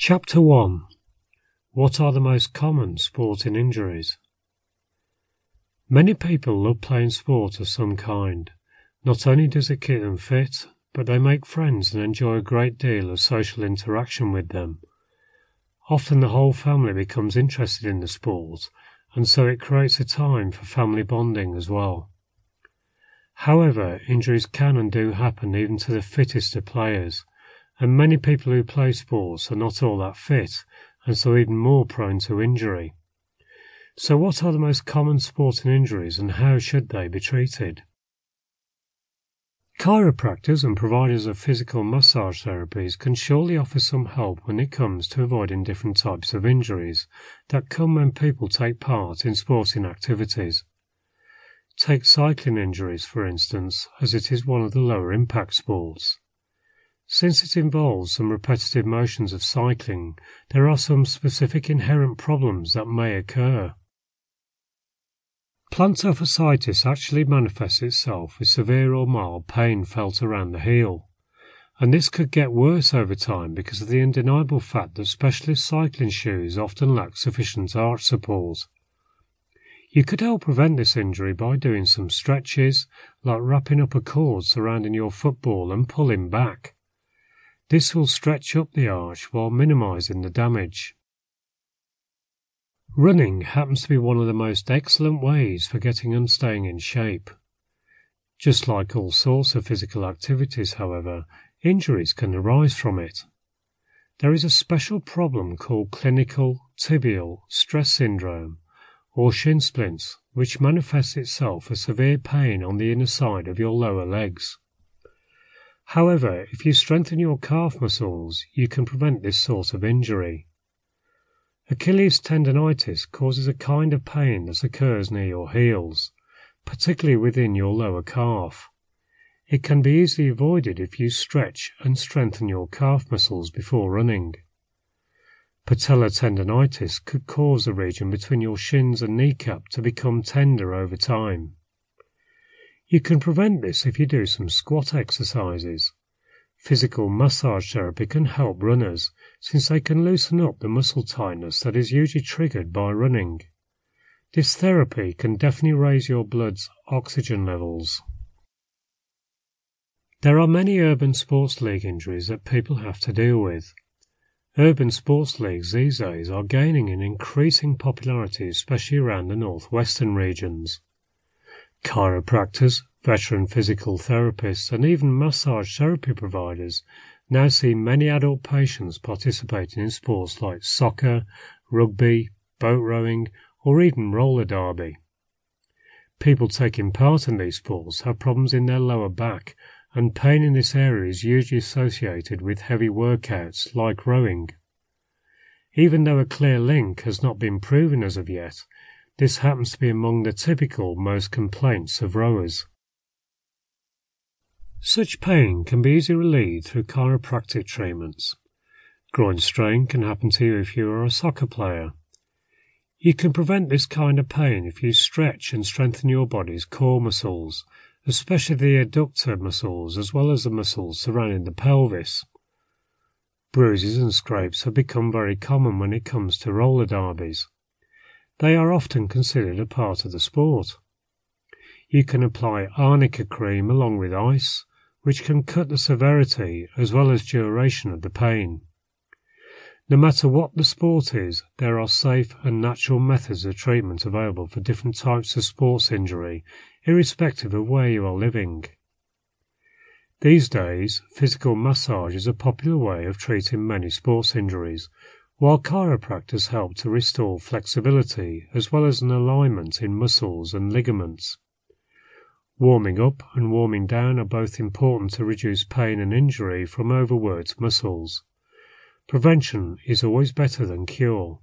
Chapter 1 What are the most common sporting injuries? Many people love playing sport of some kind. Not only does it keep them fit, but they make friends and enjoy a great deal of social interaction with them. Often the whole family becomes interested in the sport, and so it creates a time for family bonding as well. However, injuries can and do happen even to the fittest of players, and many people who play sports are not all that fit, and so even more prone to injury. So, what are the most common sporting injuries and how should they be treated? Chiropractors and providers of physical massage therapies can surely offer some help when it comes to avoiding different types of injuries that come when people take part in sporting activities. Take cycling injuries, for instance, as it is one of the lower impact sports. Since it involves some repetitive motions of cycling, there are some specific inherent problems that may occur. Plantar fasciitis actually manifests itself with severe or mild pain felt around the heel, and this could get worse over time because of the undeniable fact that specialist cycling shoes often lack sufficient arch support. You could help prevent this injury by doing some stretches, like wrapping up a cord surrounding your football and pulling back. This will stretch up the arch while minimizing the damage. Running happens to be one of the most excellent ways for getting and staying in shape. Just like all sorts of physical activities, however, injuries can arise from it. There is a special problem called clinical tibial stress syndrome, or shin splints, which manifests itself as severe pain on the inner side of your lower legs. However, if you strengthen your calf muscles, you can prevent this sort of injury. Achilles tendonitis causes a kind of pain that occurs near your heels, particularly within your lower calf. It can be easily avoided if you stretch and strengthen your calf muscles before running. Patellar tendonitis could cause the region between your shins and kneecap to become tender over time. You can prevent this if you do some squat exercises. Physical massage therapy can help runners since they can loosen up the muscle tightness that is usually triggered by running. This therapy can definitely raise your blood's oxygen levels. There are many urban sports league injuries that people have to deal with. Urban sports leagues these days are gaining in increasing popularity, especially around the northwestern regions. Chiropractors, veteran physical therapists, and even massage therapy providers now see many adult patients participating in sports like soccer, rugby, boat rowing, or even roller derby. People taking part in these sports have problems in their lower back and pain in this area is usually associated with heavy workouts like rowing. Even though a clear link has not been proven as of yet, this happens to be among the typical most complaints of rowers. Such pain can be easily relieved through chiropractic treatments. Groin strain can happen to you if you are a soccer player. You can prevent this kind of pain if you stretch and strengthen your body's core muscles especially the adductor muscles as well as the muscles surrounding the pelvis. Bruises and scrapes have become very common when it comes to roller derbies. They are often considered a part of the sport. You can apply arnica cream along with ice, which can cut the severity as well as duration of the pain. No matter what the sport is, there are safe and natural methods of treatment available for different types of sports injury irrespective of where you are living. These days, physical massage is a popular way of treating many sports injuries, while chiropractors help to restore flexibility as well as an alignment in muscles and ligaments. Warming up and warming down are both important to reduce pain and injury from overworked muscles. Prevention is always better than cure.